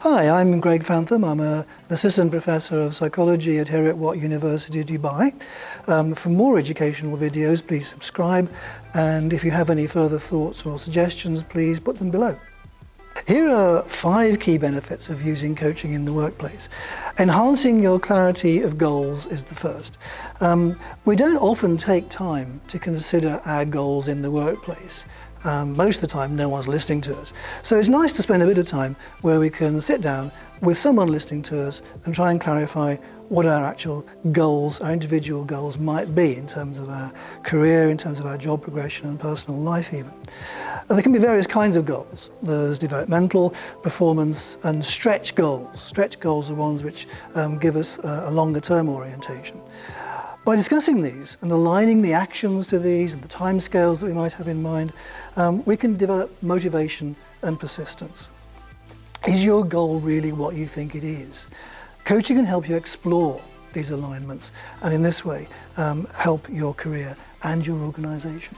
Hi, I'm Greg Fantham. I'm an assistant professor of psychology at Heriot-Watt University, Dubai. Um, for more educational videos, please subscribe. And if you have any further thoughts or suggestions, please put them below. Here are five key benefits of using coaching in the workplace. Enhancing your clarity of goals is the first. Um, we don't often take time to consider our goals in the workplace um, most of the time no one's listening to us. So it's nice to spend a bit of time where we can sit down with someone listening to us and try and clarify what our actual goals, our individual goals might be in terms of our career, in terms of our job progression and personal life even. And there can be various kinds of goals. There's developmental, performance and stretch goals. Stretch goals are ones which um, give us a, a longer term orientation. By discussing these and aligning the actions to these and the timescales that we might have in mind, um, we can develop motivation and persistence. Is your goal really what you think it is? Coaching can help you explore these alignments and in this way um, help your career and your organisation.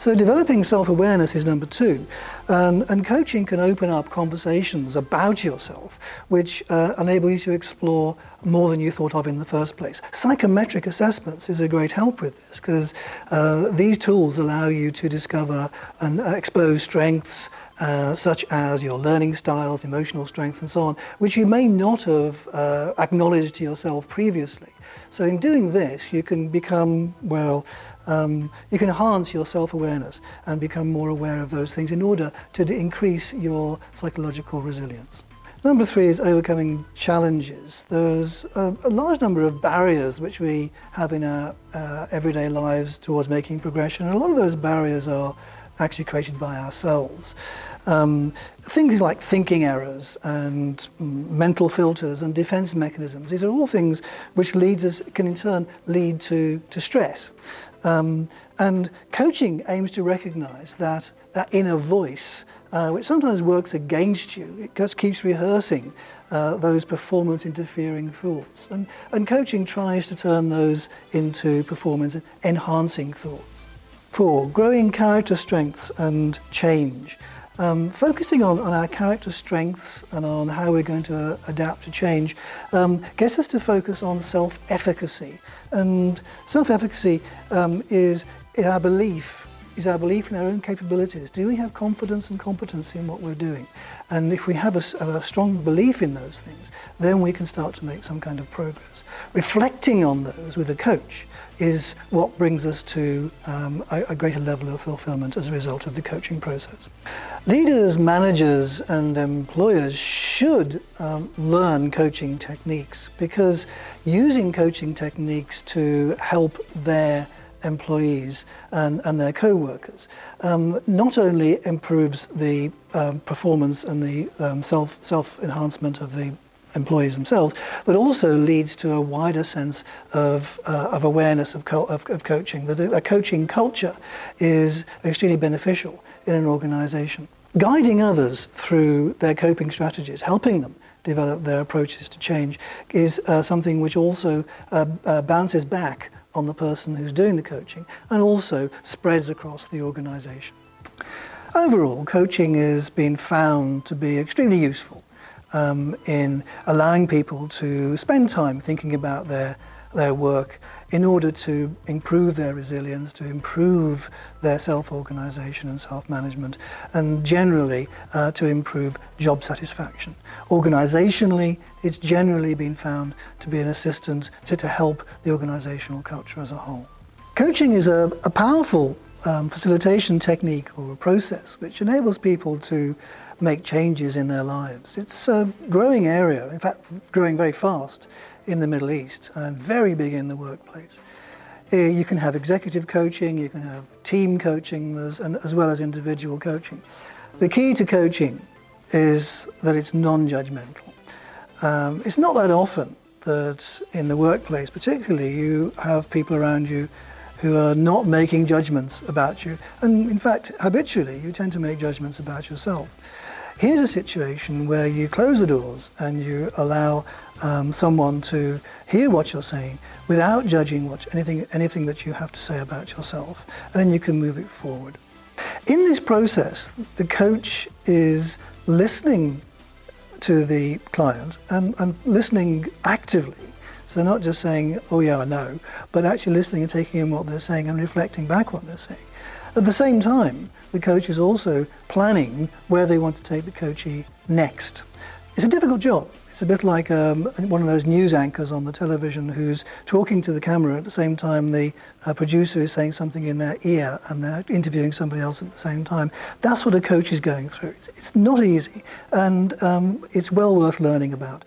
So developing self-awareness is number two, um, and coaching can open up conversations about yourself which uh, enable you to explore more than you thought of in the first place. Psychometric assessments is a great help with this because uh, these tools allow you to discover and uh, expose strengths uh, such as your learning styles, emotional strength and so on, which you may not have uh, acknowledged to yourself previously. So in doing this, you can become, well, um, you can enhance your self-awareness and become more aware of those things in order to increase your psychological resilience. Number three is overcoming challenges. There's a, a large number of barriers which we have in our uh, everyday lives towards making progression. And a lot of those barriers are actually created by ourselves. Um, things like thinking errors and mental filters and defense mechanisms, these are all things which leads us, can in turn lead to, to stress. Um, and coaching aims to recognize that, that inner voice, uh, which sometimes works against you, it just keeps rehearsing uh, those performance interfering thoughts. And, and coaching tries to turn those into performance enhancing thoughts. Four, growing character strengths and change. Um, focusing on, on our character strengths and on how we're going to uh, adapt to change um, gets us to focus on self-efficacy. And self-efficacy um, is, is our belief is our belief in our own capabilities. Do we have confidence and competency in what we're doing? And if we have a, a, strong belief in those things, then we can start to make some kind of progress. Reflecting on those with a coach is what brings us to um, a, a, greater level of fulfillment as a result of the coaching process. Leaders, managers and employers should um, learn coaching techniques because using coaching techniques to help their employees and, and their co-workers um, not only improves the um, performance and the um, self, self-enhancement of the employees themselves, but also leads to a wider sense of, uh, of awareness of, co of, of coaching. That a coaching culture is extremely beneficial in an organization. Guiding others through their coping strategies, helping them develop their approaches to change, is uh, something which also uh, uh bounces back on the person who's doing the coaching and also spreads across the organization. Overall, coaching has been found to be extremely useful um, in allowing people to spend time thinking about their, their work in order to improve their resilience, to improve their self-organization and self-management, and generally uh, to improve job satisfaction. Organizationally, it's generally been found to be an assistant to, to help the organizational culture as a whole. Coaching is a, a powerful um, facilitation technique or a process which enables people to make changes in their lives. It's a growing area, in fact, growing very fast in the Middle East and very big in the workplace. Uh, you can have executive coaching, you can have team coaching, as well as individual coaching. The key to coaching is that it's non-judgmental. Um, it's not that often that in the workplace particularly you have people around you who are not making judgments about you and in fact habitually you tend to make judgments about yourself. Here's a situation where you close the doors and you allow um, someone to hear what you're saying without judging what, anything, anything that you have to say about yourself, and then you can move it forward. In this process, the coach is listening to the client and, and listening actively. So not just saying, oh yeah, I know, but actually listening and taking in what they're saying and reflecting back what they're saying. At the same time, the coach is also planning where they want to take the coachee next. It's a difficult job. It's a bit like um, one of those news anchors on the television who's talking to the camera at the same time the uh, producer is saying something in their ear and they're interviewing somebody else at the same time. That's what a coach is going through. It's not easy and um, it's well worth learning about.